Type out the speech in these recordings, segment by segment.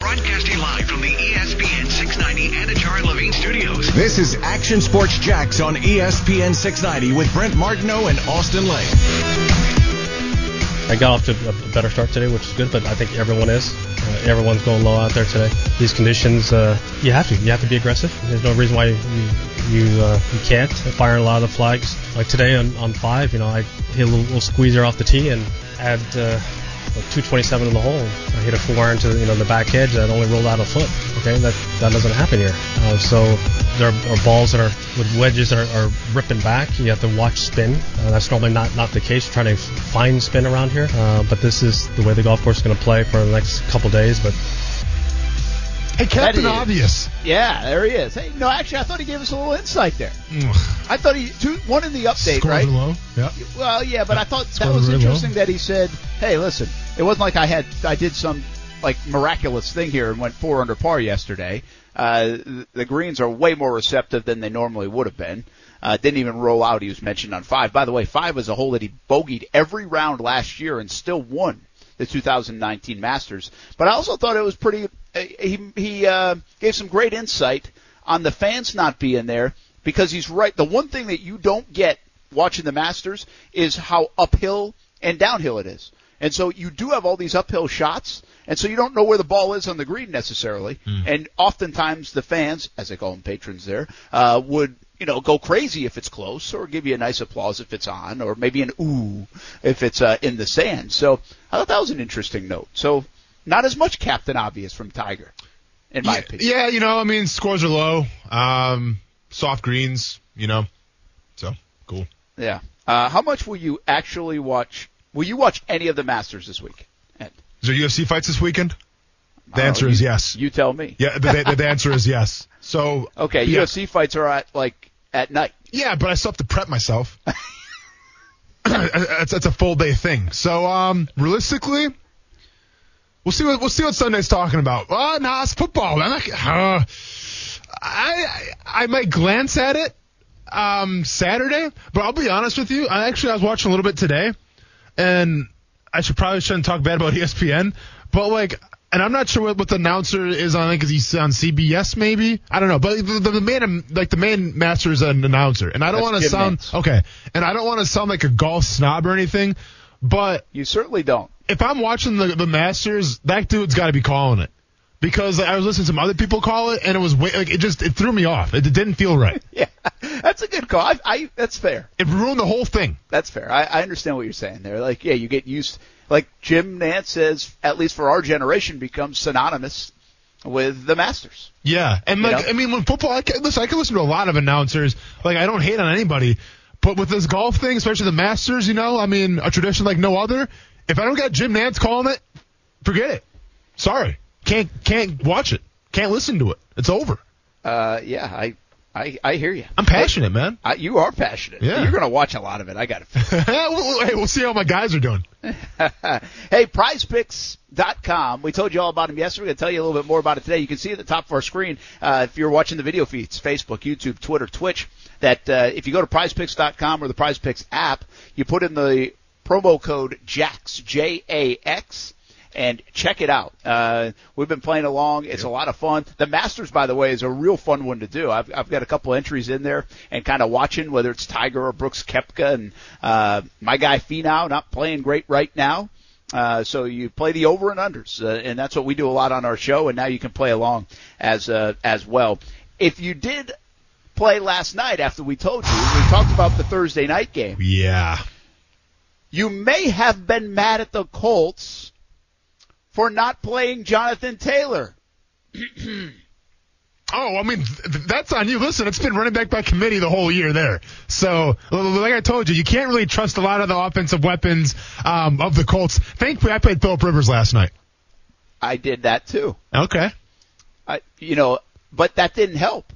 Broadcasting live from the ESPN 690 Anajar Levine studios. This is Action Sports Jax on ESPN 690 with Brent Martineau and Austin Lane. I got off to a better start today, which is good, but I think everyone is. Uh, everyone's going low out there today. These conditions, uh, you have to. You have to be aggressive. There's no reason why you you, uh, you can't fire a lot of the flags. Like today on, on five, you know, I hit a little, little squeezer off the tee and had uh, 227 in the hole. I hit a four iron to you know the back edge that only rolled out a foot. Okay, that that doesn't happen here. Uh, so there are, are balls that are with wedges that are, are ripping back. You have to watch spin. Uh, that's normally not not the case. Trying to find spin around here, uh, but this is the way the golf course is going to play for the next couple days. But Hey, Captain That is- Obvious. Yeah, there he is. Hey, no, actually, I thought he gave us a little insight there. I thought he two one in the update, Scores right? are low. Yeah. Well, yeah, but I thought that was really interesting low. that he said, "Hey, listen, it wasn't like I had I did some like miraculous thing here and went four under par yesterday. Uh, the- greens are way more receptive than they normally would have been. Uh, didn't even roll out. He was mentioned on five. By the way, five was a hole that he bogeyed every round last year and still won the 2019 Masters. But I also thought it was pretty. uh, He he uh, gave some great insight on the fans not being there because he's right. The one thing that you don't get watching the Masters is how uphill and downhill it is. And so you do have all these uphill shots, and so you don't know where the ball is on the green necessarily. And oftentimes the fans, as they call them patrons there, uh, would you know go crazy if it's close, or give you a nice applause if it's on, or maybe an ooh if it's uh, in the sand. So I thought that was an interesting note. So not as much Captain Obvious from Tiger, in my yeah, opinion. yeah, you know, I mean, scores are low. Um, soft greens, you know. So, cool. Yeah. Uh, how much will you actually watch? Will you watch any of the Masters this week? Ed? Is there UFC fights this weekend? The answer you- is yes. You tell me. Yeah, the, the, the answer is yes. So, Okay, yeah, UFC fights are at like at night. yeah, but I still have to prep myself. it's, it's a full day thing. So, um, realistically, we'll see what we'll see what Sunday's talking about. Oh, nah, it's football. man. I, uh, I, I I might glance at it um Saturday, but I'll be honest with you. I actually I was watching a little bit today, and I should probably shouldn't talk bad about ESPN, but like. And I'm not sure what, what the announcer is on. I think he's on CBS, maybe. I don't know. But the, the, the main, like the main master is an announcer, and I don't want to sound Nantz. okay. And I don't want to sound like a golf snob or anything. But You certainly don't. if I'm watching the the Masters, that dude's got to be calling it because I was listening to some other people call it, and it was way, like it just it threw me off. It, didn't feel right. Yeah, that's a good call. I, I that's fair. It ruined the whole thing. That's fair. I, I understand what you're saying there. Like, yeah, you get used. Like Jim Nantz says, at least for our generation, becomes synonymous with the Masters. Yeah, and like know? I mean, when football, I can listen. I can listen to a lot of announcers. Like I don't hate on anybody, but with this golf thing, especially the Masters, you know, I mean, a tradition like no other. If I don't got Jim Nantz calling it, forget it. Sorry, can't can't watch it. Can't listen to it. It's over. Uh, yeah, I, I, I hear you. I'm passionate, man. I, you are passionate. Yeah. You're going to watch a lot of it. I got it. hey, we'll see how my guys are doing. hey, prizepicks.com. We told you all about them yesterday. We're going to tell you a little bit more about it today. You can see at the top of our screen, uh, if you're watching the video feeds, Facebook, YouTube, Twitter, Twitch, that uh, if you go to prizepicks.com or the prizepicks app, you put in the promo code JAX, J-A-X, and check it out. Uh, we've been playing along. It's a lot of fun. The Masters, by the way, is a real fun one to do. I've, I've got a couple entries in there and kind of watching whether it's Tiger or Brooks Koepka and uh, my guy Finau not playing great right now. Uh, so you play the over and unders, uh, and that's what we do a lot on our show. And now you can play along as uh, as well. If you did play last night after we told you, we talked about the Thursday night game. Yeah. You may have been mad at the Colts for not playing Jonathan Taylor. Oh, I mean, th- that's on you. Listen, it's been running back by committee the whole year there. So, like I told you, you can't really trust a lot of the offensive weapons um, of the Colts. Thankfully, I played Philip Rivers last night. I did that too. Okay. I, you know, but that didn't help.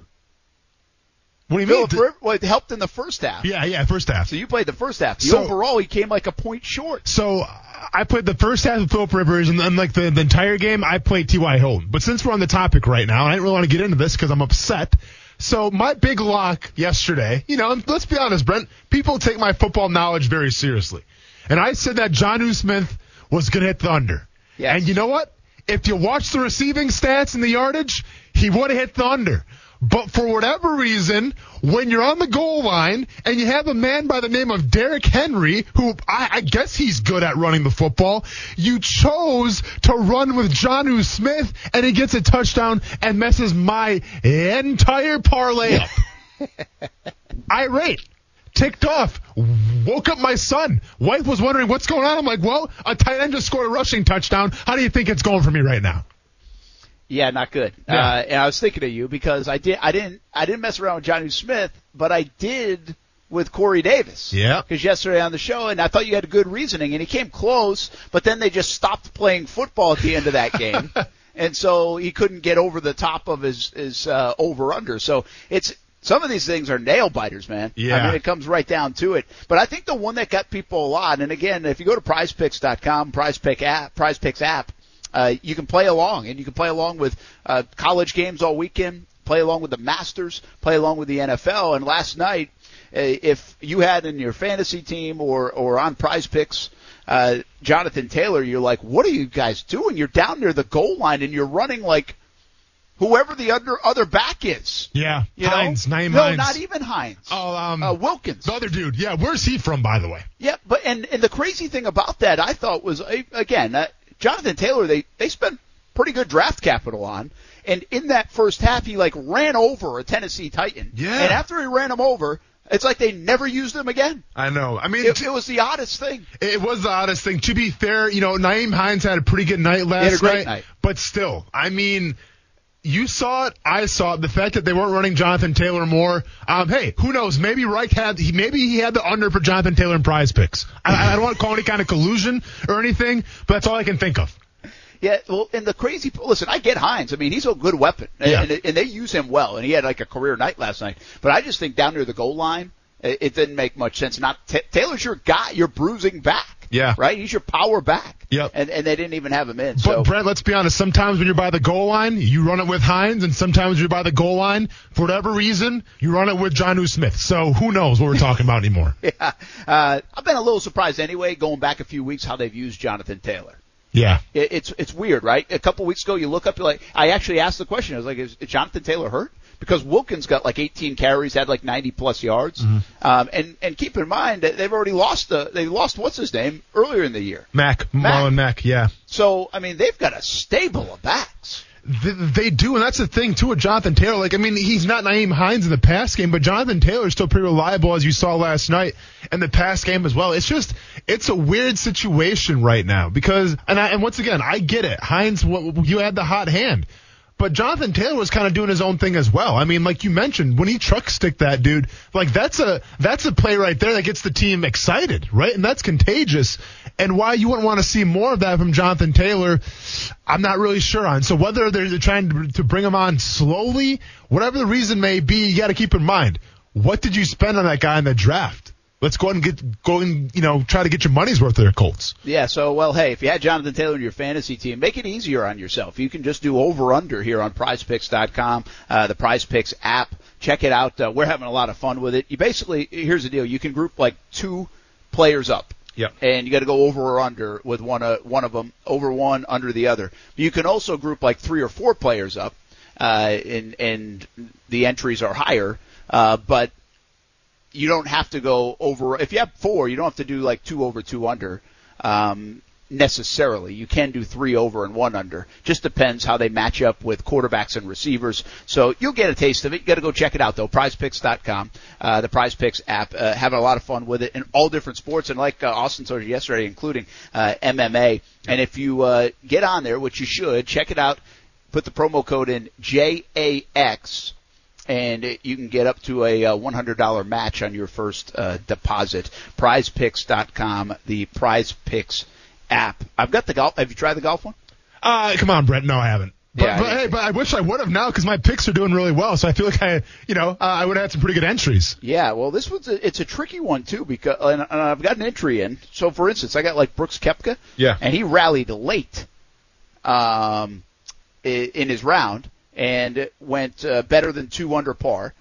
What do you mean? Philip well, it helped in the first half. Yeah, yeah, first half. So you played the first half. The So- overall, he came like a point short. So I played the first half of Philip Rivers, and then like the, the entire game, I played T.Y. Hilton. But since we're on the topic right now, I didn't really want to get into this because I'm upset. So my big lock yesterday, you know, and let's be honest, Brent, people take my football knowledge very seriously. And I said that John Smith was going to hit the under. Yes. And you know what? If you watch the receiving stats and the yardage, he would have hit the under. But for whatever reason, when you're on the goal line and you have a man by the name of Derrick Henry, who I, I guess he's good at running the football, you chose to run with Jonnu Smith and he gets a touchdown and messes my entire parlay up. Irate. Ticked off. Woke up my son. Wife was wondering what's going on. I'm like, well, a tight end just scored a rushing touchdown. How do you think it's going for me right now? Yeah, not good. Yeah. Uh, and I was thinking of you because I did. I didn't. I didn't mess around with Jonnu Smith, but I did with Corey Davis. Yeah. Because yesterday on the show, and I thought you had good reasoning, and he came close, but then they just stopped playing football at the end of that game, and so he couldn't get over the top of his his uh, over under. So it's. Some of these things are nail biters, man. Yeah. I mean, it comes right down to it. But I think the one that got people a lot, and again, if you go to prizepicks.com, prize pick app, prize picks app, uh, you can play along, and you can play along with uh, college games all weekend, play along with the Masters, play along with the NFL. And last night, uh, if you had in your fantasy team or or on Prize Picks, uh, Jonathan Taylor, you're like, what are you guys doing? You're down near the goal line and you're running like whoever the other other back is. Yeah. You Hines, know? Nyheim no, Hines. not even Hines. Oh, um, uh, Wilkins. the other dude. Yeah, where's he from, by the way? Yeah, but and and the crazy thing about that, I thought was again, uh, Jonathan Taylor. They they spent pretty good draft capital on, and in that first half, he like ran over a Tennessee Titan. Yeah. And after he ran him over, it's like they never used him again. I know. I mean, It, it was the oddest thing. It was the oddest thing. To be fair, you know, Nyheim Hines had a pretty good night last great night. But still, I mean, you saw it, I saw it. The fact that they weren't running Jonathan Taylor more, um, hey, who knows? Maybe Reich had, he, maybe he had the under for Jonathan Taylor in prize picks. I, I don't want to call any kind of collusion or anything, but that's all I can think of. Yeah, well, and the crazy listen, I get Hines. I mean, he's a good weapon, and, Yeah. and, and they use him well. And he had like a career night last night. But I just think down near the goal line, it, it didn't make much sense. Not Ta Taylor's your guy, your bruising back. Yeah. right. He's your power back. Yep. And and they didn't even have him in. But so Brent, let's be honest. Sometimes when you're by the goal line, you run it with Hines, and sometimes you're by the goal line for whatever reason, you run it with John Smith. So who knows what we're talking about anymore? yeah, uh, I've been a little surprised anyway, going back a few weeks, how they've used Jonathan Taylor. Yeah. It, it's it's weird, right? A couple weeks ago, you look up, you're like, I actually asked the question. I was like, is, Jonathan Taylor hurt? Because Wilkins got like 18 carries, had like 90 plus yards, Mm-hmm. um, and and keep in mind that they've already lost the they lost what's his name earlier in the year. Mac, Marlon Mack, yeah. So I mean, they've got a stable of backs. They, do, and that's the thing too with Jonathan Taylor. Like, I mean, he's not Nyheim Hines in the pass game, but Jonathan Taylor is still pretty reliable, as you saw last night and the pass game as well. It's just, it's a weird situation right now because, and I, and once again, I get it. Hines, you had the hot hand. But Jonathan Taylor was kind of doing his own thing as well. I mean, like you mentioned, when he truck stick that dude, like that's a that's a play right there that gets the team excited, right? And that's contagious. And why you wouldn't want to see more of that from Jonathan Taylor, I'm not really sure on. So whether they're, trying to bring him on slowly, whatever the reason may be, you got to keep in mind what did you spend on that guy in the draft? Let's go ahead and get go and you know try to get your money's worth there, Colts. Yeah, so well, hey, if you had Jonathan Taylor in your fantasy team, make it easier on yourself. You can just do over under here on PrizePicks.com, uh, the PrizePicks app. Check it out. Uh, we're having a lot of fun with it. You basically here's the deal: you can group like two players up. Yep. And you got to go over or under with one uh, one of them, over one, under the other. You can also group like three or four players up, uh, and and the entries are higher, uh, but you don't have to go over. If you have four, you don't have to do like two over, two under. Um, necessarily, you can do three over and one under. Just depends how they match up with quarterbacks and receivers. So you'll get a taste of it. You got to go check it out though. PrizePicks.com, uh, the PrizePicks app. Uh, having a lot of fun with it in all different sports, and like uh, Austin told you yesterday, including uh, MMA. And if you uh, get on there, which you should, check it out. Put the promo code in JAX and you can get up to a uh, $100 match on your first uh, deposit. PrizePicks.com, the PrizePicks app. I've got the golf. Have you tried the golf one? Uh, come on, Brett. No, I haven't. But, Yeah, but didn't hey, but I wish I would have now because my picks are doing really well. So I feel like I, you know, uh, I would have had some pretty good entries. Yeah, well, this one's a, it's a tricky one too because and, and I've got an entry in. So, for instance, I got like Brooks Koepka. Yeah. and he rallied late, um, in his round and went uh, better than two under par.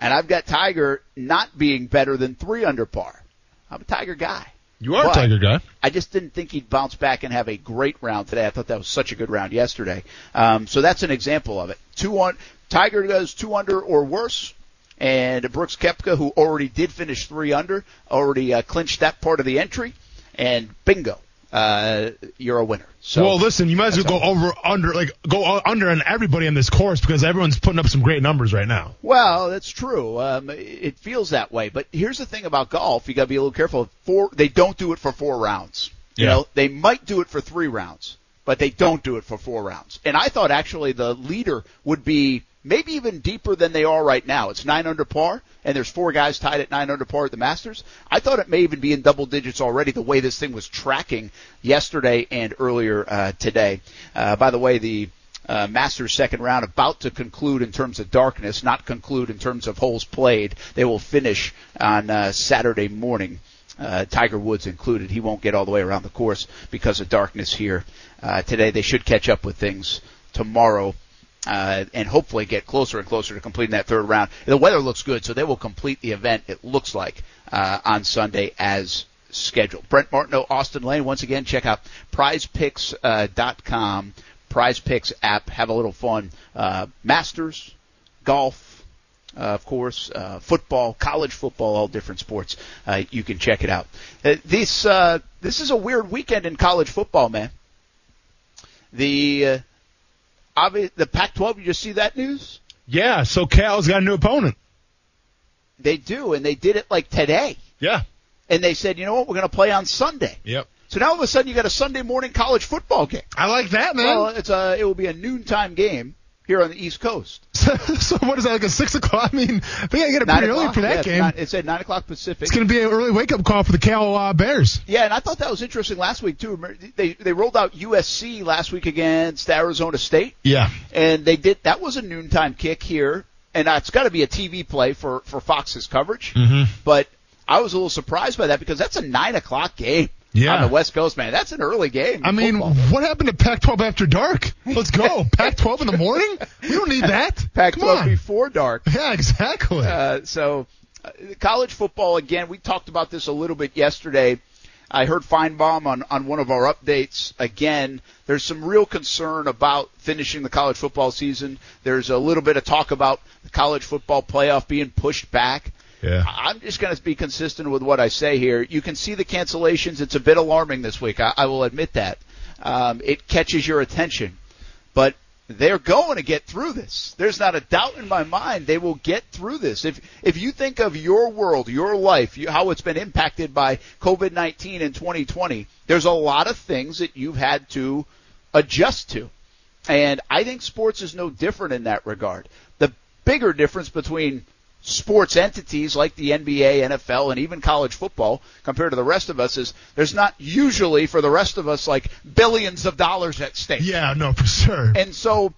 And I've got Tiger not being better than three under par. I'm a Tiger guy. You are But a Tiger guy. I just didn't think he'd bounce back and have a great round today. I thought that was such a good round yesterday. Um, so that's an example of it. Two on Tiger goes two under or worse, and Brooks Koepka, who already did finish three under, already uh, clinched that part of the entry, and bingo, uh, you're a winner. So well, listen, you might as well go over under, like go under on everybody in this course because everyone's putting up some great numbers right now. Well, that's true. Um, it feels that way. But here's the thing about golf: you got to be a little careful. Four, they don't do it for four rounds. You Yeah. know, they might do it for three rounds, but they don't do it for four rounds. And I thought actually the leader would be maybe even deeper than they are right now. It's nine under par, and there's four guys tied at nine under par at the Masters. I thought it may even be in double digits already. The way this thing was tracking yesterday and earlier uh, today. Uh, by the way, the uh, Masters second round about to conclude in terms of darkness, not conclude in terms of holes played. They will finish on uh, Saturday morning. Uh, Tiger Woods included. He won't get all the way around the course because of darkness here uh, today. They should catch up with things tomorrow. Uh, and hopefully get closer and closer to completing that third round. The weather looks good, so they will complete the event. It looks like uh, on Sunday as scheduled. Brent Martineau, Austin Lane. Once again, check out PrizePicks.com, Prize Picks app. Have a little fun. Uh, Masters, golf, uh, of course, uh, football, college football, all different sports. Uh, you can check it out. Uh, this uh, this is a weird weekend in college football, man. The uh, obvi- the Pac-12. You just see that news? Yeah, so Cal's got a new opponent. They do, and they did it like today. Yeah. And they said, you know what, we're going to play on Sunday. Yep. So now all of a sudden you got a Sunday morning college football game. I like that, man. Well, it's a it will be a noontime game here on the East Coast. so, so what is that, like a 6 o'clock? I mean, they got to get up Nine pretty early for that Yeah, it's game. it's at nine o'clock Pacific. it's going to be an early wake-up call for the Cal uh, Bears. Yeah, and I thought that was interesting last week too. They they rolled out USC last week against Arizona State, Yeah. and they did that was a noontime kick here, and it's got to be a TV play for for Fox's coverage. Mm-hmm. But I was a little surprised by that because that's a nine o'clock game Yeah. on the West Coast, man. That's an early game. I mean, football. what happened to Pac-12 after dark? Let's go. Pac-12 in the morning? We don't need that. Come Pac-12 before dark. Yeah, exactly. Uh, so, uh, college football again. We talked about this a little bit yesterday. I heard Finebaum on on one of our updates again. There's some real concern about finishing the college football season. There's a little bit of talk about the college football playoff being pushed back. Yeah. I'm just going to be consistent with what I say here. You can see the cancellations. It's a bit alarming this week. I, I will admit that. Um, it catches your attention, but they're going to get through this. There's not a doubt in my mind they will get through this. If if you think of your world, your life, you, how it's been impacted by COVID-19 in 2020, there's a lot of things that you've had to adjust to. And I think sports is no different in that regard. The bigger difference between sports entities like the NBA, NFL, and even college football compared to the rest of us is there's not usually for the rest of us like billions of dollars at stake. Yeah, no, for sure. And so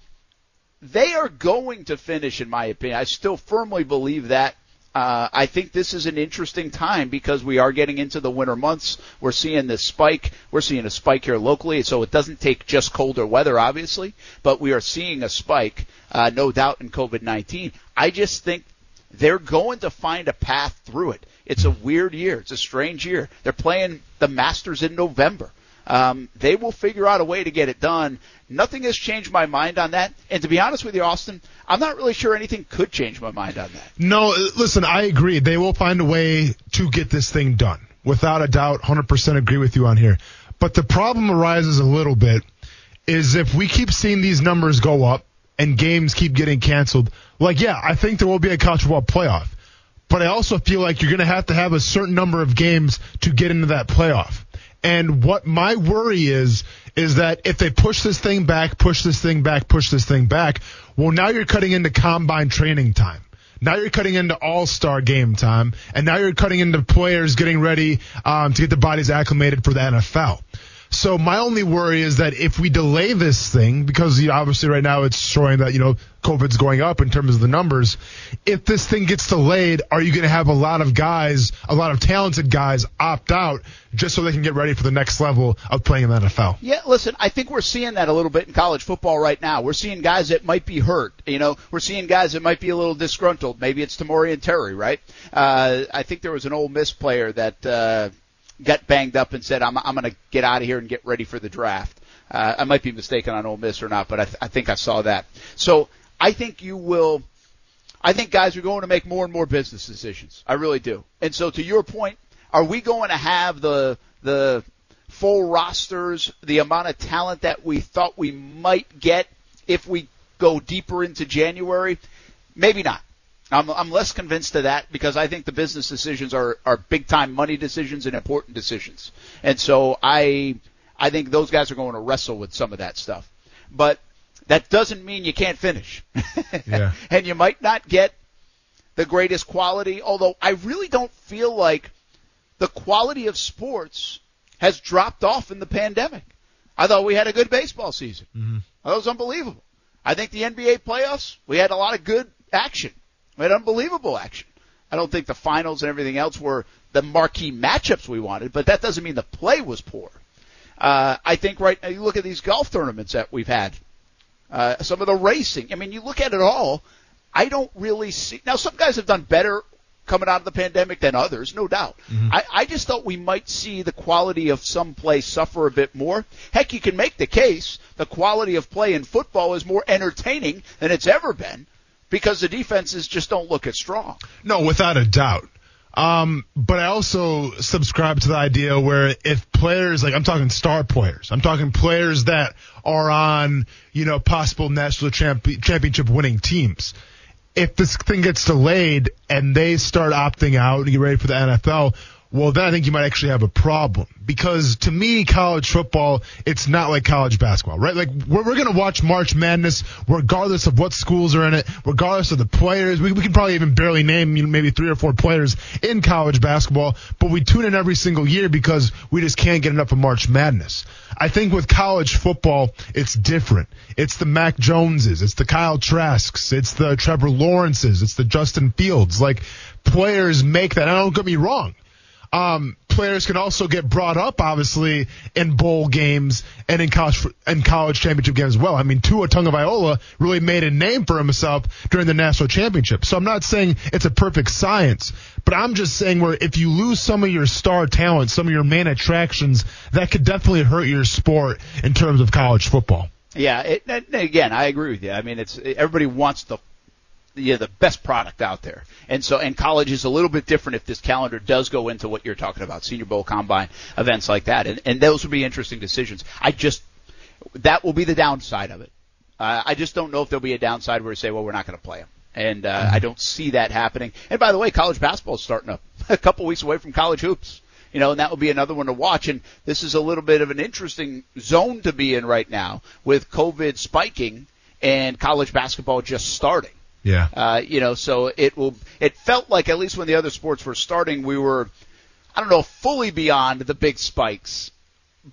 they are going to finish, in my opinion. I still firmly believe that. Uh, I think this is an interesting time because we are getting into the winter months. We're seeing this spike. We're seeing a spike here locally, so it doesn't take just colder weather, obviously, but we are seeing a spike, uh, no doubt, in COVID-19. I just think they're going to find a path through it. It's a weird year. It's a strange year. They're playing the Masters in November. Um, they will figure out a way to get it done. Nothing has changed my mind on that. And to be honest with you, Austin, I'm not really sure anything could change my mind on that. No, uh, listen, I agree. They will find a way to get this thing done. Without a doubt, 100% agree with you on here. But the problem arises a little bit is if we keep seeing these numbers go up and games keep getting canceled, like, yeah, I think there will be a college football playoff. But I also feel like you're going to have to have a certain number of games to get into that playoff. And what my worry is, is that if they push this thing back, push this thing back, push this thing back, well, now you're cutting into combine training time. Now you're cutting into all-star game time, and now you're cutting into players getting ready um, to get the bodies acclimated for the NFL. So my only worry is that if we delay this thing, because you know, obviously right now it's showing that you know COVID's going up in terms of the numbers. If this thing gets delayed, are you going to have a lot of guys, a lot of talented guys, opt out just so they can get ready for the next level of playing in the NFL? Yeah, listen, I think we're seeing that a little bit in college football right now. We're seeing guys that might be hurt. You know, we're seeing guys that might be a little disgruntled. Maybe it's Tamorrion Terry, right? Uh, I think there was an Ole Miss player that. Uh, got banged up and said, "I'm I'm going to get out of here and get ready for the draft." Uh, I might be mistaken on Ole Miss or not, but I, th- I think I saw that. So I think you will. I think guys are going to make more and more business decisions. I really do. And so to your point, are we going to have the the full rosters, the amount of talent that we thought we might get if we go deeper into January? Maybe not. I'm, I'm less convinced of that because I think the business decisions are, are big time money decisions and important decisions. And so I, I think those guys are going to wrestle with some of that stuff. But that doesn't mean you can't finish. Yeah. and you might not get the greatest quality, although I really don't feel like the quality of sports has dropped off in the pandemic. I thought we had a good baseball season. Mm-hmm. That was unbelievable. I think the NBA playoffs, we had a lot of good action. We had unbelievable action. I don't think the finals and everything else were the marquee matchups we wanted, but that doesn't mean the play was poor. Uh, I think right now you look at these golf tournaments that we've had, uh, some of the racing. I mean, you look at it all. I don't really see. Now, some guys have done better coming out of the pandemic than others, no doubt. Mm-hmm. I, I just thought we might see the quality of some play suffer a bit more. Heck, you can make the case the quality of play in football is more entertaining than it's ever been because the defenses just don't look as strong. No, without a doubt. Um, but I also subscribe to the idea where if players, like I'm talking star players, I'm talking players that are on, you know, possible national champ- championship winning teams. If this thing gets delayed and they start opting out and get ready for the NFL, well, then I think you might actually have a problem because to me, college football, it's not like college basketball, right? Like we're, we're going to watch March Madness regardless of what schools are in it, regardless of the players. We, we can probably even barely name you know, maybe three or four players in college basketball, but we tune in every single year because we just can't get enough of March Madness. I think with college football, it's different. It's the Mac Joneses, it's the Kyle Trasks, it's the Trevor Lawrences, it's the Justin Fields. Like players make that. I don't get me wrong um, players can also get brought up, obviously, in bowl games and in college in college championship games as well. I mean, Tua Tagovailoa really made a name for himself during the national championship. So I'm not saying it's a perfect science, but I'm just saying where if you lose some of your star talent, some of your main attractions, that could definitely hurt your sport in terms of college football. Yeah, it, again, I agree with you. I mean, it's everybody wants the yeah, the best product out there. And so, and college is a little bit different if this calendar does go into what you're talking about, Senior Bowl, Combine, events like that. And, and those would be interesting decisions. I just, that will be the downside of it. Uh, I just don't know if there'll be a downside where we say, well, we're not going to play them. And, uh, I don't see that happening. And by the way, college basketball is starting up a couple weeks away from college hoops. You know, and that will be another one to watch. And this is a little bit of an interesting zone to be in right now with COVID spiking and college basketball just starting. Yeah. Uh, you know, so it will. It felt like at least when the other sports were starting, we were, I don't know, fully beyond the big spikes,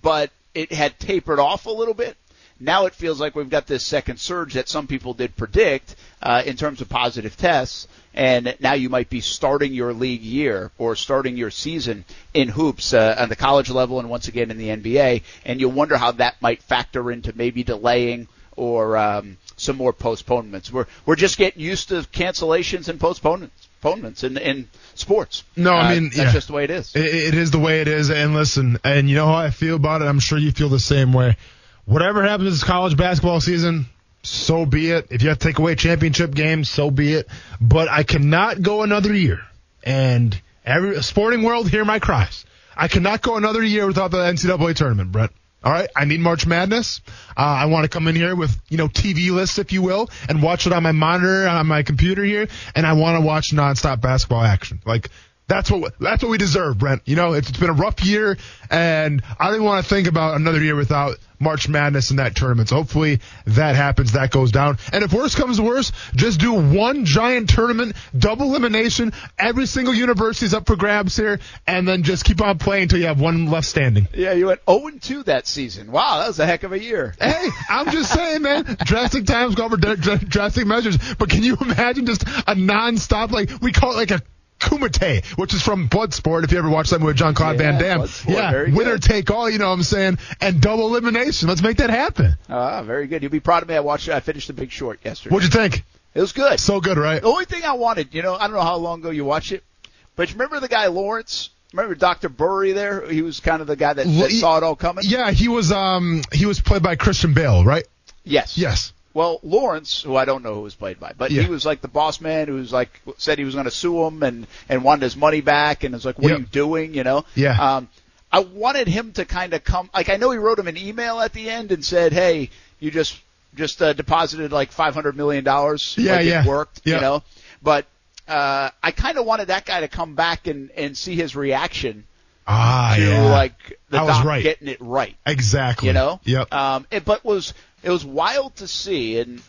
but it had tapered off a little bit. Now it feels like we've got this second surge that some people did predict uh, in terms of positive tests, and now you might be starting your league year or starting your season in hoops uh, on the college level and once again in the NBA, and you'll wonder how that might factor into maybe delaying or um, some more postponements. We're we're just getting used to cancellations and postponements postponements in in sports. No, I mean uh, that's yeah. just the way it is. It, it is the way it is. And listen, and you know how I feel about it. I'm sure you feel the same way. Whatever happens this college basketball season, so be it. If you have to take away championship games, so be it. But I cannot go another year. And every sporting world, hear my cries. I cannot go another year without the NCAA tournament, Brett. All right, I need March Madness. Uh, I want to come in here with you know TV lists, if you will, and watch it on my monitor on my computer here, and I want to watch nonstop basketball action. Like That's what that's what we deserve, Brent. You know, it's, it's been a rough year, and I didn't want to think about another year without March Madness in that tournament. So hopefully that happens, that goes down. And if worse comes to worse, just do one giant tournament, double elimination. Every single university's up for grabs here, and then just keep on playing until you have one left standing. Yeah, you went 0 2 that season. Wow, that was a heck of a year. Hey, I'm just saying, man. Drastic times call for dr- dr- drastic measures. But can you imagine just a non-stop, like we call it like a Kumite, which is from Bloodsport. If you ever watched that movie with John Claude Yeah, Van Damme, Bloodsport, yeah, winner good. take all. You know what I'm saying? And double elimination. Let's make that happen. Ah, very good. You'll be proud of me. I watched. I finished The Big Short yesterday. What'd you think? It was good. So good, right? The only thing I wanted, you know, I don't know how long ago you watched it, but you remember the guy Lawrence? Remember Dr. Burry there? He was kind of the guy that, that saw it all coming. Yeah, he was um he was played by Christian Bale, right? Yes. Yes. Well, Lawrence, who I don't know who was played by, but Yeah. he was like the boss man who was like said he was going to sue him and and wanted his money back and was like, "What Yep. are you doing?" You know. Yeah. Um, I wanted him to kind of come. Like I know he wrote him an email at the end and said, "Hey, you just just uh, deposited like five hundred million dollars. Yeah, like yeah. It worked. Yeah. You know. But uh, I kind of wanted that guy to come back and and see his reaction Ah, to yeah. like the I was doc right. getting it right exactly. you know. Yep. Um, it, but was it was wild to see, and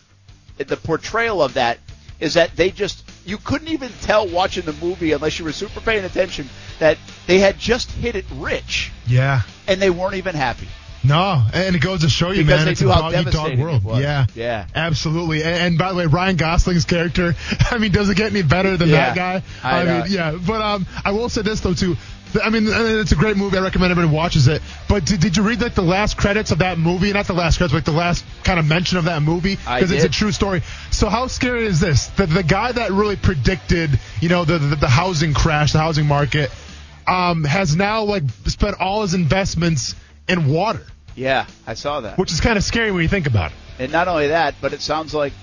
the portrayal of that is that they just you couldn't even tell watching the movie unless you were super paying attention that they had just hit it rich yeah. and they weren't even happy. No, and it goes to show you, Because man, it's a dog eat dog world. Yeah, Yeah. absolutely. And, and by the way, Ryan Gosling's character, I mean, does it get any better than Yeah, that guy? I know. mean, yeah. But um, I will say this though too. I mean, it's a great movie. I recommend everybody watches it. But did, did you read like the last credits of that movie? Not the last credits, but like the last kind of mention of that movie because it's a true story. So how scary is this? The the guy that really predicted, you know, the the, the housing crash, the housing market, um, has now like spent all his investments in water, Yeah, I saw that. which is kind of scary when you think about it. And not only that, but it sounds like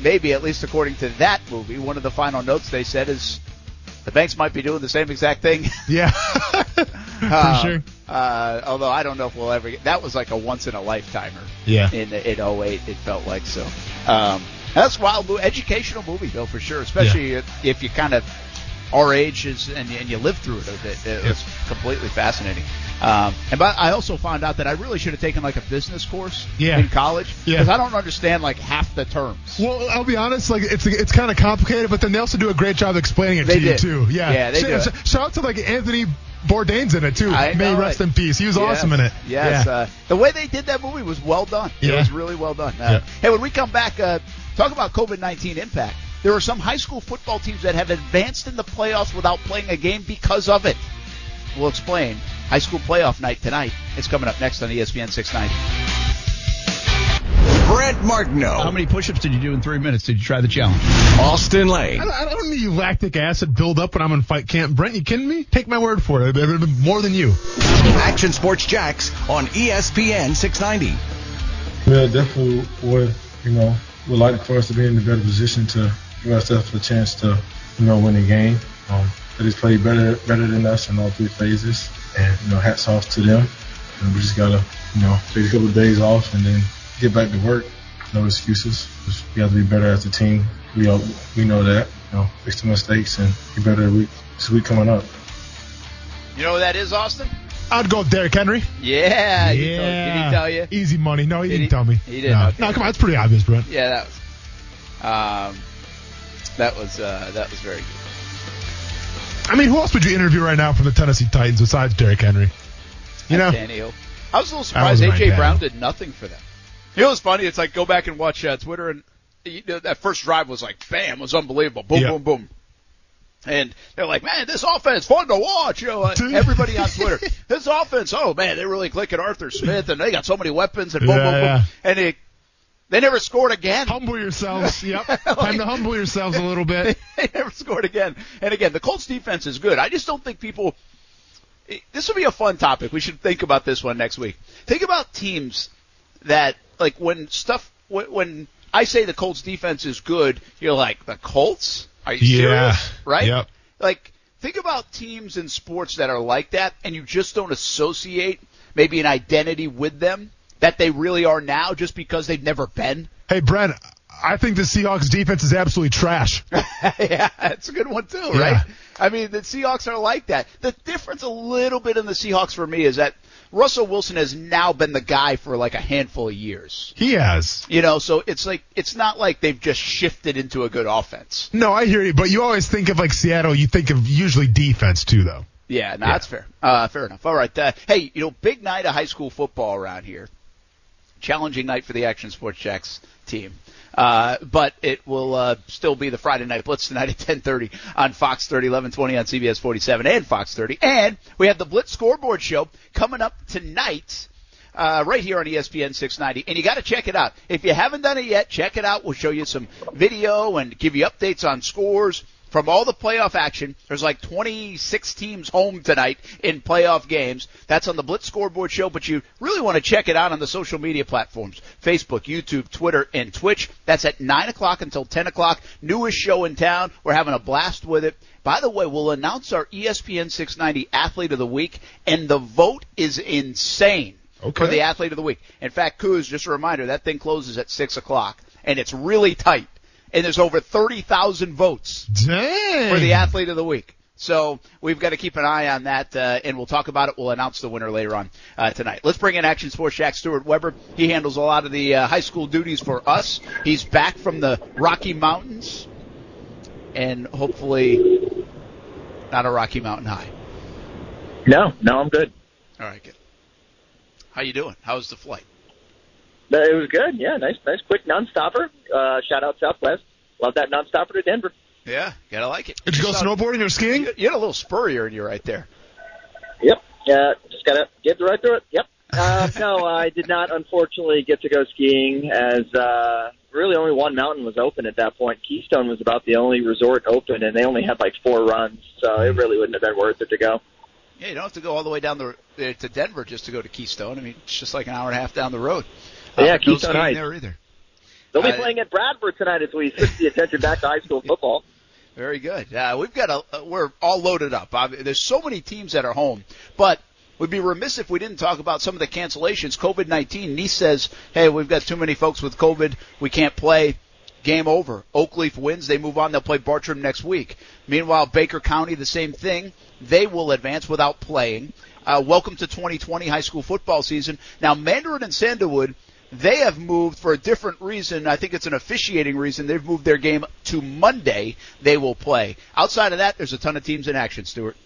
maybe at least according to that movie, one of the final notes they said is the banks might be doing the same exact thing. Yeah, for Uh, sure. Uh, although I don't know if we'll ever get that was like a once in a lifetimer. Yeah. In in 08, it felt like so. Um, that's wild, educational movie though for sure, especially if, if you kind of our age is and, you- and you live through it a bit. It was completely fascinating. Um, and but I also found out that I really should have taken like a business course Yeah. in college Yeah. because I don't understand like half the terms. Well, I'll be honest, like it's it's kind of complicated, but then they also do a great job explaining it They to you too. Yeah, Yeah, they Sh- do. Shout out to like Anthony Bourdain's in it too. I May know rest in peace. He was Yes. awesome in it. Yes, Yeah. uh, the way they did that movie was well done. It was really well done. Uh, Yeah. Hey, when we come back, uh, talk about COVID nineteen impact. There are some high school football teams that have advanced in the playoffs without playing a game because of it. We'll explain. High school playoff night tonight. It's coming up next on ESPN 690. Brent Martineau. How many push-ups did you do in three minutes? Did you try the challenge? Austin Lane. I don't, I don't need lactic acid build up when I'm in fight camp. Brent, you kidding me? Take my word for it. I've more than you. Action Sports Jax on ESPN 690. Yeah, definitely would, you know, would like for us to be in a better position to give ourselves a chance to, you know, win the game. Um, they just played better better than us in all three phases. And, you know, hats off to them. And we just got to, you know, take a couple of days off and then get back to work. No excuses. Just, we have to be better as a team. We all, we know that. You know, fix the mistakes and be better week, this week coming up. You know who that is, Austin? I'd go with Derrick Henry. Yeah. he told- did he tell you? Easy money. No, he Did didn't he? tell me. He didn't, No, okay. no come on. It's pretty obvious, Brent. Yeah, that was. Um, that was uh, that was very good. I mean, who else would you interview right now from the Tennessee Titans besides Derrick Henry? You know, Tannehill. I was a little surprised AJ. Brown did nothing for them. You know what's funny? It's like go back and watch uh, Twitter, and you know, that first drive was like, bam, was unbelievable. Boom, Yeah. boom, boom. And they're like, man, this offense fun to watch. You know, uh, everybody on Twitter, this offense, oh man, they really click at Arthur Smith, and they got so many weapons, and boom, Yeah, boom, boom, yeah. and they they never scored again. humble yourselves. Yep. Time to humble yourselves a little bit. they never scored again. And again, the Colts defense is good. I just don't think people. Eh, this would be a fun topic. We should think about this one next week. Think about teams that like when stuff when, when I say the Colts defense is good, you're like the Colts. Are you Yeah. serious? Right? Yep. Like think about teams in sports that are like that, and you just don't associate maybe an identity with them that they really are now just because they've never been. Hey, Brent, I think the Seahawks defense is absolutely trash. yeah, that's a good one too, Yeah. right? I mean, the Seahawks are like that. The difference a little bit in the Seahawks for me is that Russell Wilson has now been the guy for like a handful of years. He has. You know, so it's like it's not like they've just shifted into a good offense. No, I hear you, but you always think of like Seattle, you think of usually defense too, though. Yeah, no, that's fair. Uh, fair enough. All right. Uh, hey, you know, big night of high school football around here. Challenging night for the Action Sports Jax team. Uh, but it will uh, still be the Friday Night Blitz tonight at 10:30 on Fox 30, 11:20 on CBS 47 and Fox 30. And we have the Blitz Scoreboard Show coming up tonight. Uh, right here on ESPN 690, and you got to check it out. If you haven't done it yet, check it out. We'll show you some video and give you updates on scores from all the playoff action. There's like 26 teams home tonight in playoff games. That's on the Blitz Scoreboard Show, but you really want to check it out on the social media platforms Facebook, YouTube, Twitter, and Twitch. That's at 9 o'clock until 10 o'clock. Newest show in town. We're having a blast with it. By the way, we'll announce our ESPN 690 Athlete of the Week, and the vote is insane okay. for the Athlete of the Week. In fact, Kuz, just a reminder, that thing closes at 6 o'clock, and it's really tight. And there's over 30,000 votes Dang. for the athlete of the week. So we've got to keep an eye on that, uh, and we'll talk about it. We'll announce the winner later on uh, tonight. Let's bring in Action Sports Jack Stuart Webber. He handles a lot of the uh, high school duties for us. He's back from the Rocky Mountains, and hopefully not a Rocky Mountain High. No, no, I'm good. All right, good. How you doing? How was the flight? No, It was good. Yeah, nice, nice, quick non-stopper. Uh, shout out Southwest. Love that non-stopper to Denver. Yeah, gotta like it. Did you go saw- snowboarding or skiing? You, you had a little spurrier in you right there. Yep. Yeah, just gotta get right through it. Yep. Uh, no, I did not unfortunately get to go skiing as uh, really only one mountain was open at that point. Keystone was about the only resort open, and they only had like four runs, so it really wouldn't have been worth it to go. Yeah, you don't have to go all the way down the uh, to Denver just to go to Keystone. I mean, it's just like an hour and a half down the road. Yeah, but no Keystone skiing Heights. there either. They'll be Uh, playing at Bradford tonight as we switch the attention back to high school football. Very good. Uh, we've got a, uh, we're all loaded up. There's so many teams that are home, but we'd be remiss if we didn't talk about some of the cancellations. COVID-19. Nease says, hey, we've got too many folks with COVID. We can't play. Game over. Oakleaf wins. They move on. They'll play Bartram next week. Meanwhile, Baker County, the same thing. They will advance without playing. Uh, welcome to 2020 high school football season. Now, Mandarin and Sandalwood, they have moved for a different reason. I think it's an officiating reason. They've moved their game to Monday. They will play. Outside of that, there's a ton of teams in action, Stuart.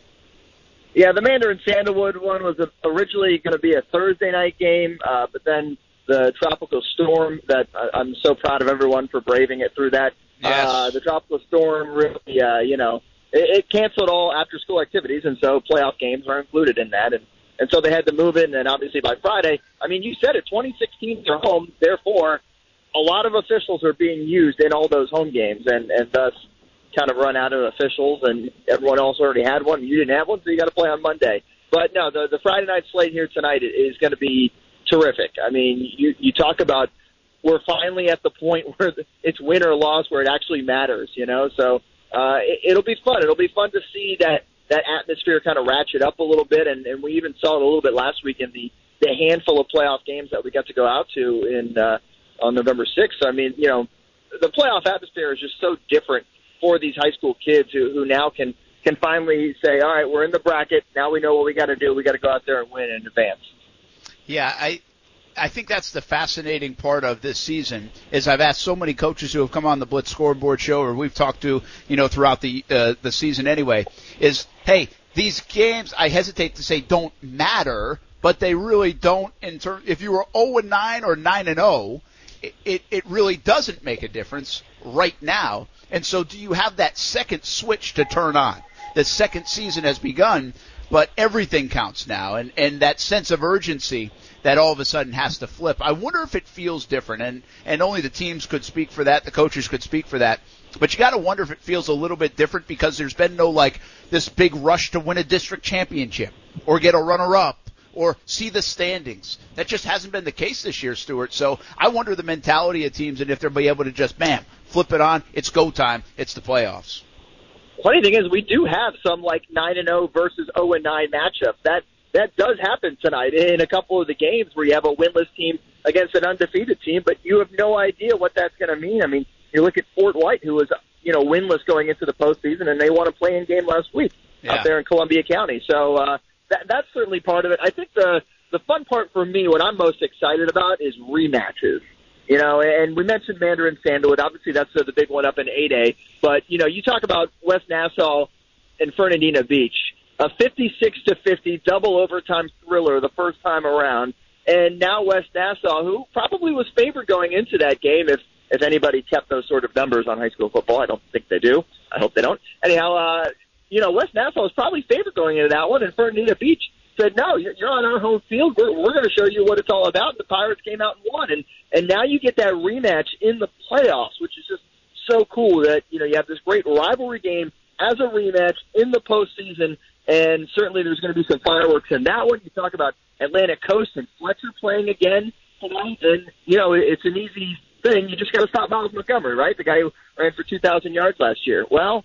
Yeah, the Mandarin Sandalwood one was originally going to be a Thursday night game, uh, but then the tropical storm that I- I'm so proud of everyone for braving it through that. Yes. Uh, the tropical storm really, uh, you know, it, it canceled all after school activities, and so playoff games are included in that. And, and so they had to move it, and obviously by Friday, I mean, you said it, 26 teams are home, therefore, a lot of officials are being used in all those home games, and, and thus kind of run out of officials, and everyone else already had one. You didn't have one, so you got to play on Monday. But no, the the Friday night slate here tonight is going to be terrific. I mean, you you talk about we're finally at the point where it's win or loss, where it actually matters. You know, so uh, it, it'll be fun. It'll be fun to see that that atmosphere kind of ratchet up a little bit, and, and we even saw it a little bit last week in the the handful of playoff games that we got to go out to in uh, on November sixth. I mean, you know, the playoff atmosphere is just so different for these high school kids who who now can can finally say, all right, we're in the bracket. Now we know what we got to do. We got to go out there and win in advance. Yeah, I I think that's the fascinating part of this season is I've asked so many coaches who have come on the Blitz scoreboard show or we've talked to, you know, throughout the uh, the season anyway, is hey, these games I hesitate to say don't matter, but they really don't in term if you were 0 and 9 or 9 and 0, it, it it really doesn't make a difference right now. And so do you have that second switch to turn on? The second season has begun, but everything counts now and and that sense of urgency that all of a sudden has to flip. I wonder if it feels different, and and only the teams could speak for that. The coaches could speak for that. But you got to wonder if it feels a little bit different because there's been no like this big rush to win a district championship or get a runner up or see the standings. That just hasn't been the case this year, Stuart. So I wonder the mentality of teams and if they'll be able to just bam flip it on. It's go time. It's the playoffs. Funny thing is, we do have some like nine and zero versus zero and nine matchups. That that does happen tonight in a couple of the games where you have a winless team against an undefeated team, but you have no idea what that's going to mean. I mean, you look at Fort White, who was you know winless going into the postseason, and they won a play-in game last week Yeah. out there in Columbia County. So uh, that, that's certainly part of it. I think the the fun part for me, what I'm most excited about, is rematches. You know, and we mentioned Mandarin Sandalwood. Obviously, that's uh, the big one up in 8A. But you know, you talk about West Nassau and Fernandina Beach, a 56 to 50 double overtime thriller the first time around, and now West Nassau, who probably was favored going into that game, if if anybody kept those sort of numbers on high school football, I don't think they do. I hope they don't. Anyhow, uh, you know, West Nassau was probably favored going into that one, and Fernandina Beach said, "No, you're, on our home field. We're, we're going to show you what it's all about." And the Pirates came out and won, and and now you get that rematch in the playoffs, which is just so cool that you know you have this great rivalry game as a rematch in the postseason, and certainly there's going to be some fireworks in that one. You talk about Atlantic Coast and Fletcher playing again tonight, and you know it's an easy thing. You just got to stop Miles Montgomery, right? The guy who ran for 2,000 yards last year. Well,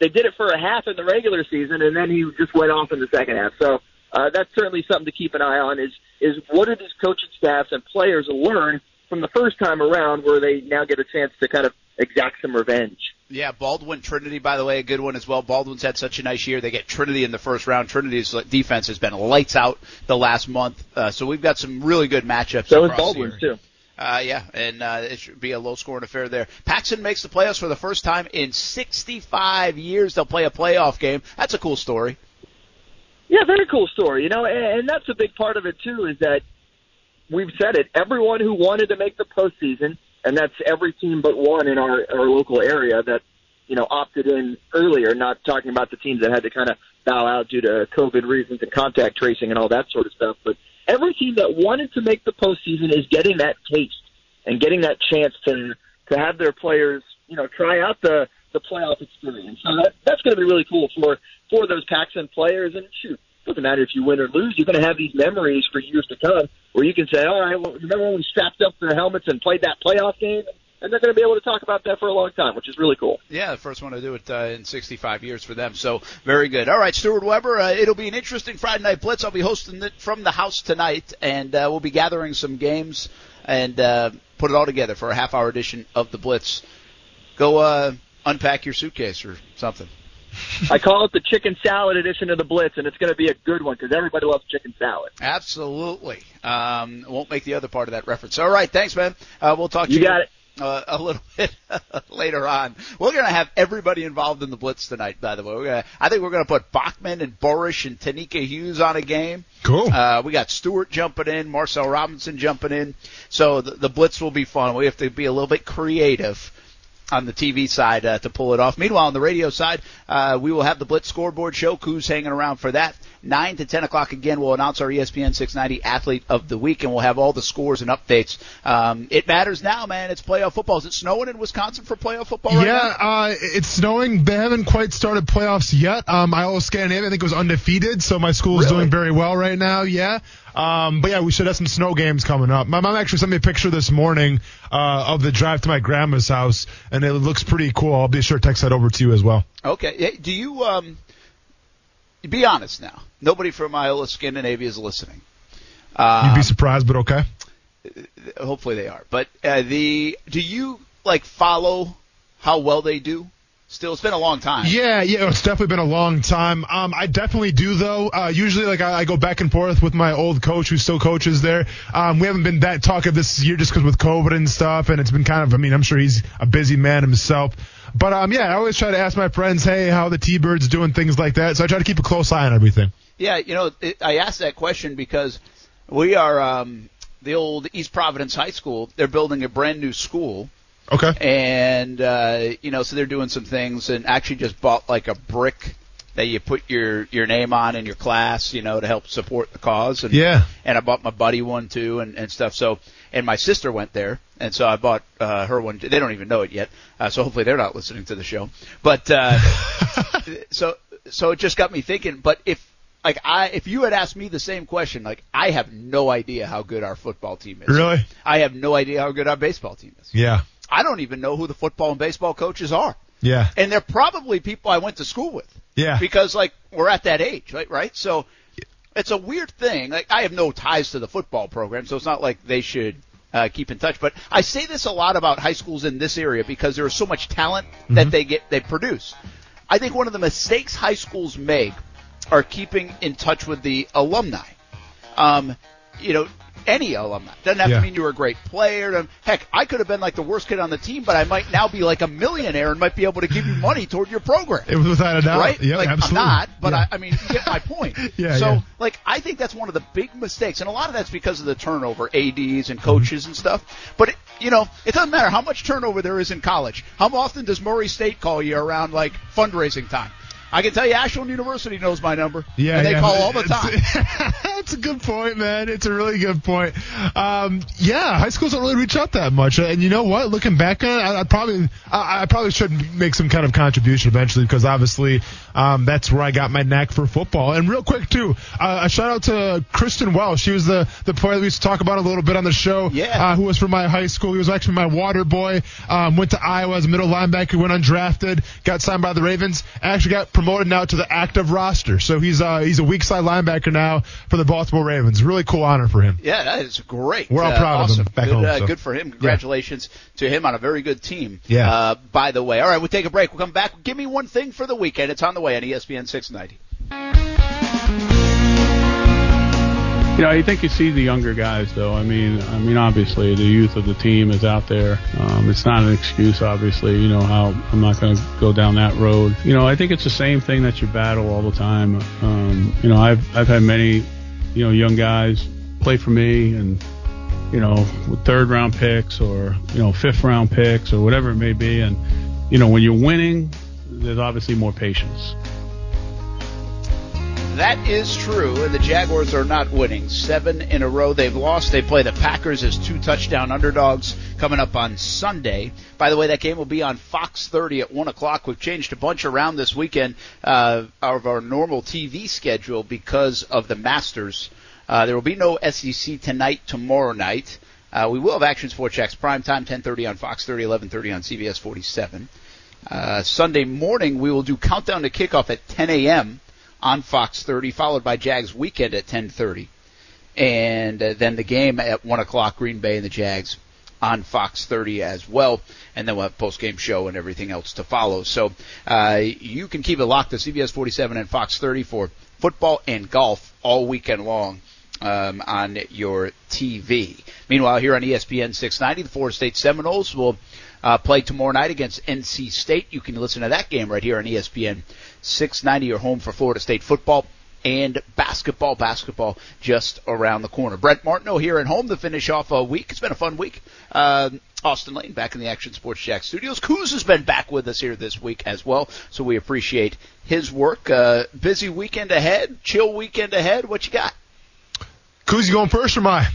they did it for a half in the regular season, and then he just went off in the second half. So uh, that's certainly something to keep an eye on. Is is what do these coaching staffs and players learn from the first time around, where they now get a chance to kind of exact some revenge? Yeah, Baldwin Trinity, by the way, a good one as well. Baldwin's had such a nice year. They get Trinity in the first round. Trinity's defense has been lights out the last month, uh, so we've got some really good matchups. So is Baldwin too. Uh, yeah, and uh, it should be a low scoring affair there. Paxton makes the playoffs for the first time in 65 years. They'll play a playoff game. That's a cool story. Yeah, very cool story. You know, and, and that's a big part of it too. Is that we've said it. Everyone who wanted to make the postseason, and that's every team but one in our our local area that you know opted in earlier. Not talking about the teams that had to kind of bow out due to COVID reasons and contact tracing and all that sort of stuff, but every team that wanted to make the postseason is getting that taste and getting that chance to to have their players, you know, try out the the playoff experience. So that, that's going to be really cool for for those Paxton players. And shoot, doesn't matter if you win or lose, you're going to have these memories for years to come where you can say, all right, well, remember when we strapped up their helmets and played that playoff game? And they're going to be able to talk about that for a long time, which is really cool. Yeah, the first one to do it uh, in 65 years for them. So very good. All right, Stuart Webber. Uh, it'll be an interesting Friday night blitz. I'll be hosting it from the house tonight, and uh, we'll be gathering some games and uh, put it all together for a half hour edition of the blitz. Go uh, unpack your suitcase or something. I call it the chicken salad edition of the Blitz, and it's going to be a good one because everybody loves chicken salad. Absolutely. Um, won't make the other part of that reference. All right, thanks, man. Uh, we'll talk to you. You got it. Uh, a little bit later on. We're going to have everybody involved in the Blitz tonight, by the way. We're gonna, I think we're going to put Bachman and Borish and Tanika Hughes on a game. Cool. Uh, we got Stuart jumping in, Marcel Robinson jumping in. So the, the Blitz will be fun. We have to be a little bit creative on the TV side uh, to pull it off. Meanwhile, on the radio side, uh, we will have the Blitz scoreboard show. Who's hanging around for that? 9 to 10 o'clock again, we'll announce our ESPN 690 Athlete of the Week, and we'll have all the scores and updates. Um, it matters now, man. It's playoff football. Is it snowing in Wisconsin for playoff football right yeah, uh, it's snowing. They haven't quite started playoffs yet. Um, Iola Scandinavia, I think, it was undefeated, so my school is Really? doing very well right now. Yeah. Um, but yeah, we should have some snow games coming up. My mom actually sent me a picture this morning uh, of the drive to my grandma's house, and it looks pretty cool. I'll be sure to text that over to you as well. Okay. Hey, Do you, um, be honest now. Nobody from Iola Scandinavia is listening. You'd Um, be surprised, but okay. hopefully they are. But uh, the do you like follow how well they do? Still, it's been a long time. Yeah, yeah, it's definitely been a long time. Um, I definitely do though. Uh, usually, like I, I go back and forth with my old coach who still coaches there. Um, we haven't been that talkative this year just because with COVID and stuff, and it's been kind of. I mean, I'm sure he's a busy man himself. But um, yeah, I always try to ask my friends, hey, how the T-Birds doing, things like that. So I try to keep a close eye on everything. Yeah, you know, it, I asked that question because we are um, the old East Providence High School. They're building a brand new school, Okay. and uh, you know, so they're doing some things, and actually just bought like a brick that you put your your name on in your class, you know, to help support the cause. And Yeah. and I bought my buddy one too, and and stuff. So, and my sister went there, and so I bought uh, her one. They don't even know it yet, uh, so hopefully they're not listening to the show. But uh, so so it just got me thinking. But if like I if you had asked me the same question, like I have no idea how good our football team is. Really? I have no idea how good our baseball team is. Yeah. I don't even know who the football and baseball coaches are. Yeah. And they're probably people I went to school with Yeah. because like we're at that age, right? Right. So it's a weird thing. Like I have no ties to the football program, so it's not like they should uh, keep in touch. But I say this a lot about high schools in this area because there is so much talent that they get they produce. I think one of the mistakes high schools make are keeping in touch with the alumni. Um, you know, any alumni doesn't have Yeah. to mean you were a great player. Heck, I could have been like the worst kid on the team, but I might now be like a millionaire and might be able to give you money toward your program It was without a doubt. right? Yeah, like absolutely. I'm not, but Yeah. I, I mean, you get my point. Yeah, So, yeah. like, I think that's one of the big mistakes, and a lot of that's because of the turnover, ads and coaches and stuff. But it, you know, it doesn't matter how much turnover there is in college. How often does Murray State call you around like fundraising time? I can tell you, Ashland University knows my number. Yeah, and they yeah. call all the time. That's a good point, man. It's a really good point. Um, yeah, high schools don't really reach out that much, and you know what? Looking back on it, I, I probably, I, I probably should make some kind of contribution eventually because obviously um, that's where I got my knack for football. And real quick too, uh, a shout out to Kristian Welch. She was the the player that we used to talk about a little bit on the show. Yeah. Uh, who was from my high school. He was actually my water boy. Um, went to Iowa as a middle linebacker. Went undrafted. Got signed by the Ravens. Actually got promoted now to the active roster. So he's uh, he's a weak side linebacker now for the Baltimore Ravens. Really cool honor for him. Yeah, that is great. We're all Uh, proud of him back good, home, uh, so. good for him. Congratulations to him on a very good team. Yeah. Uh, by the way, all right, we'll take a break. We'll come back. Give me one thing for the weekend. It's on the way on E ESPN 690. You know, I think you see the younger guys, though. I mean, I mean, obviously the youth of the team is out there. Um, it's not an excuse, obviously. You know how I'm not going to go down that road. You know, I think it's the same thing that you battle all the time. Um, you know, I've I've had many, you know, young guys play for me, and you know, with third round picks or you know fifth round picks or whatever it may be, and you know, when you're winning, there's obviously more patience. That is true, and the Jaguars are not winning. Seven in a row they've lost. They play the Packers as two touchdown underdogs coming up on Sunday. By the way, that game will be on Fox 30 at 1 o'clock. We've changed a bunch around this weekend uh, of our normal TV schedule because of the Masters. Uh, there will be no SEC tonight, tomorrow night. Uh, we will have Action Sports Jax prime time, 10:30 on Fox 30, 11:30 on CBS 47. Uh, Sunday morning we will do countdown to kickoff at 10 a.m. on Fox 30, followed by Jags weekend at 10:30, and uh, then the game at 1 o'clock. Green Bay and the Jags on Fox 30 as well, and then we'll have post game show and everything else to follow. So uh, you can keep it locked to CBS 47 and Fox 30 for football and golf all weekend long um, on your TV. Meanwhile, here on ESPN 690, the Florida State Seminoles will uh, play tomorrow night against NC State. You can listen to that game right here on ESPN 690, your home for Florida State football and basketball. Basketball just around the corner. Brent Martineau here at home to finish off a week. It's been a fun week. Um, Austin Lane back in the Action Sports Jax studios. Kuz has been back with us here this week as well, so we appreciate his work. Uh, busy weekend ahead, chill weekend ahead. What you got? Kuz, you going first or my?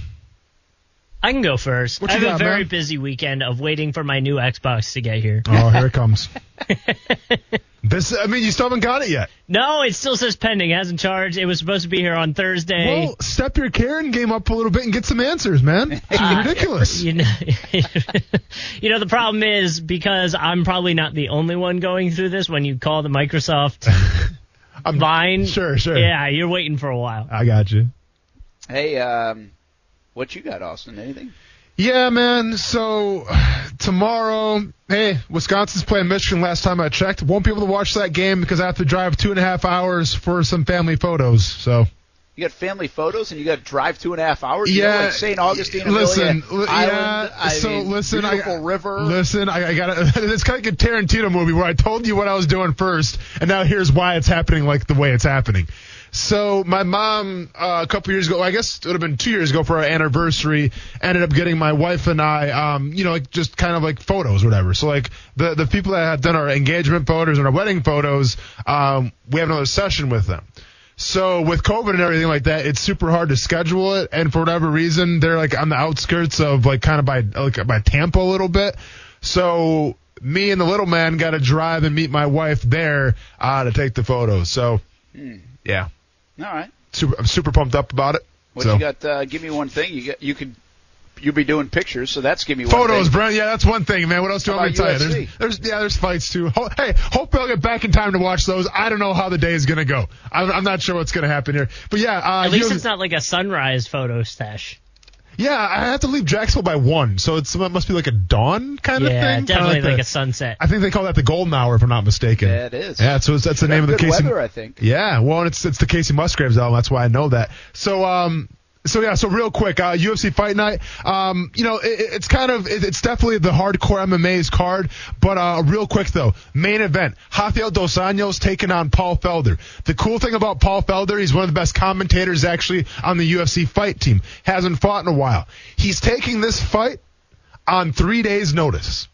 I can go first. What I you have got, a very man? busy weekend of waiting for my new Xbox to get here. Oh, here it comes. this, I mean, you still haven't got it yet. No, it still says pending. It hasn't charged. It was supposed to be here on Thursday. Well, step your Karen game up a little bit and get some answers, man. It's ridiculous. you know, you know the problem is because I'm probably not the only one going through this. When you call the Microsoft line, Sure, sure. yeah, you're waiting for a while. I got you. Hey, um, what you got, Austin? Anything? Yeah, man. So tomorrow, hey, Wisconsin's playing Michigan. Last time I checked, won't be able to watch that game because I have to drive two and a half hours for some family photos. So You got family photos and you got to drive two and a half hours. You yeah, know, like St. Augustine, listen, Island. yeah. I so mean, listen, beautiful I, river. Listen, I, I got It's kind of like a Tarantino movie where I told you what I was doing first, and now here's why it's happening like the way it's happening. So my mom, uh, a couple years ago, I guess it would have been two years ago for our anniversary, ended up getting my wife and I, um, you know, like just kind of like photos, or whatever. So like the the people that have done our engagement photos and our wedding photos, um, we have another session with them. So with COVID and everything like that, it's super hard to schedule it. And for whatever reason, they're like on the outskirts of like kind of by like by Tampa a little bit. So me and the little man got to drive and meet my wife there uh, to take the photos. So Hmm. yeah, All right. super I'm super pumped up about it. What so you got? Uh, give me one thing. You got. You could you'll be doing pictures, so that's give me one Photos, thing. Brent. Yeah, that's one thing, man. What else do you How want me to tell you? There's, there's, yeah, there's fights too. Ho- hey, hopefully I'll get back in time to watch those. I don't know how the day is gonna go. I'm, I'm not sure what's gonna happen here, but yeah. Uh, At least you- it's not like a sunrise photo stash. Yeah, I have to leave Jacksonville by one, so it's, it must be like a dawn kind of thing. Kinda definitely like, the- a sunset. I think they call that the golden hour, if I'm not mistaken. Yeah, it is. Yeah, so it's, that's the name of the Good Casey. weather, I think. Yeah, well, and it's it's the Kacey Musgraves album. That's why I know that. So um. So yeah, so real quick, uh, UFC Fight Night. Um, you know, it, it's kind of it, it's definitely the hardcore MMA's card, but uh, real quick though, main event: Rafael dos Anjos taking on Paul Felder. The cool thing about Paul Felder, he's one of the best commentators actually on the UFC Fight team. Hasn't fought in a while. He's taking this fight on three days' notice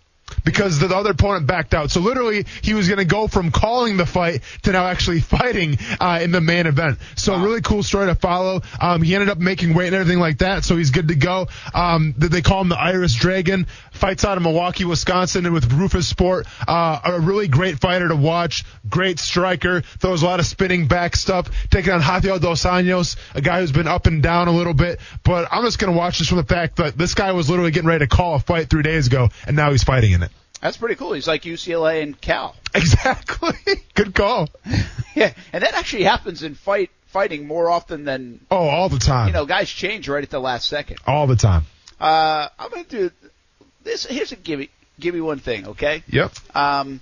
because the other opponent backed out. So literally, he was going to go from calling the fight to now actually fighting uh, in the main event. So a really cool story to follow. Um, he ended up making weight and everything like that, so he's good to go. Um, they call him the Irish Dragon. Fights out of Milwaukee, Wisconsin, and with Roufusport. Uh, a really great fighter to watch. Great striker. Throws a lot of spinning back stuff. Taking on Rafael dos Anjos, a guy who's been up and down a little bit. But I'm just going to watch this from the fact that this guy was literally getting ready to call a fight three days ago, and now he's fighting in it. That's pretty cool. He's like UCLA and Cal. Exactly. Good call. Yeah, and that actually happens in fight fighting more often than Oh, all the time. you know. Guys change right at the last second. all the time. Uh, I'm gonna do this. Here's a give me give me one thing, okay? Yep. Um,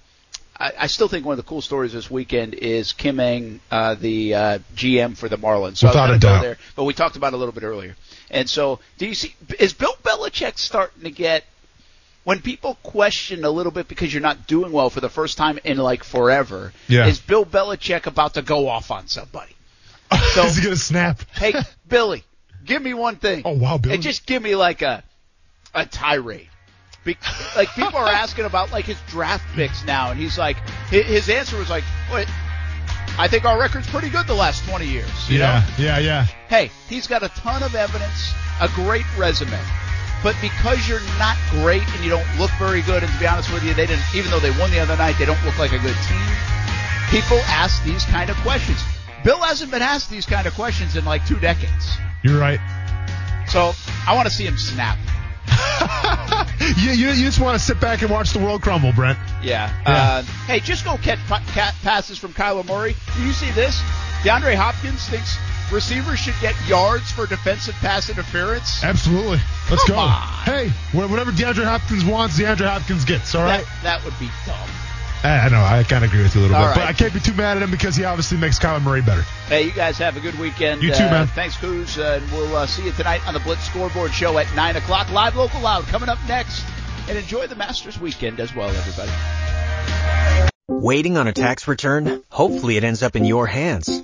I, I still think one of the cool stories this weekend is Kim Ng, uh, the uh, GM for the Marlins. So Without I a doubt. there, but we talked about it a little bit earlier. And so, do you see? Is Bill Belichick starting to get? When people question a little bit because you're not doing well for the first time in like forever, Yeah. is Bill Belichick about to go off on somebody? So- Is he gonna snap? Hey, Billy, give me one thing. Oh wow, Billy. And just give me like a a tirade. Be- like people are asking about like his draft picks now, and he's like, his answer was like, "What? I think our record's pretty good the last 20 years." You yeah, know? yeah, yeah. Hey, he's got a ton of evidence, a great resume. But because you're not great and you don't look very good, and to be honest with you, they didn't. Even though they won the other night, they don't look like a good team. People ask these kind of questions. Bill hasn't been asked these kind of questions in like two decades. You're right. So I want to see him snap. you, you you just want to sit back and watch the world crumble, Brent. Yeah. Yeah. Uh, hey, just go catch pa- cat passes from Kyler Murray. Do you see this? DeAndre Hopkins thinks receivers should get yards for defensive pass interference. Absolutely. Let's Come go. on. Hey, whatever DeAndre Hopkins wants, DeAndre Hopkins gets. All right. That, that would be dumb. I I know. I kind of agree with you a little All bit, but. I can't be too mad at him because he obviously makes Kyler Murray better. Hey, you guys have a good weekend. You too, Uh, man. Thanks, Kuz, uh, and we'll uh, see you tonight on the Blitz Scoreboard Show at 9 o'clock. Live, local, loud coming up next. And enjoy the Masters weekend as well, everybody. Waiting on a tax return? Hopefully it ends up in your hands.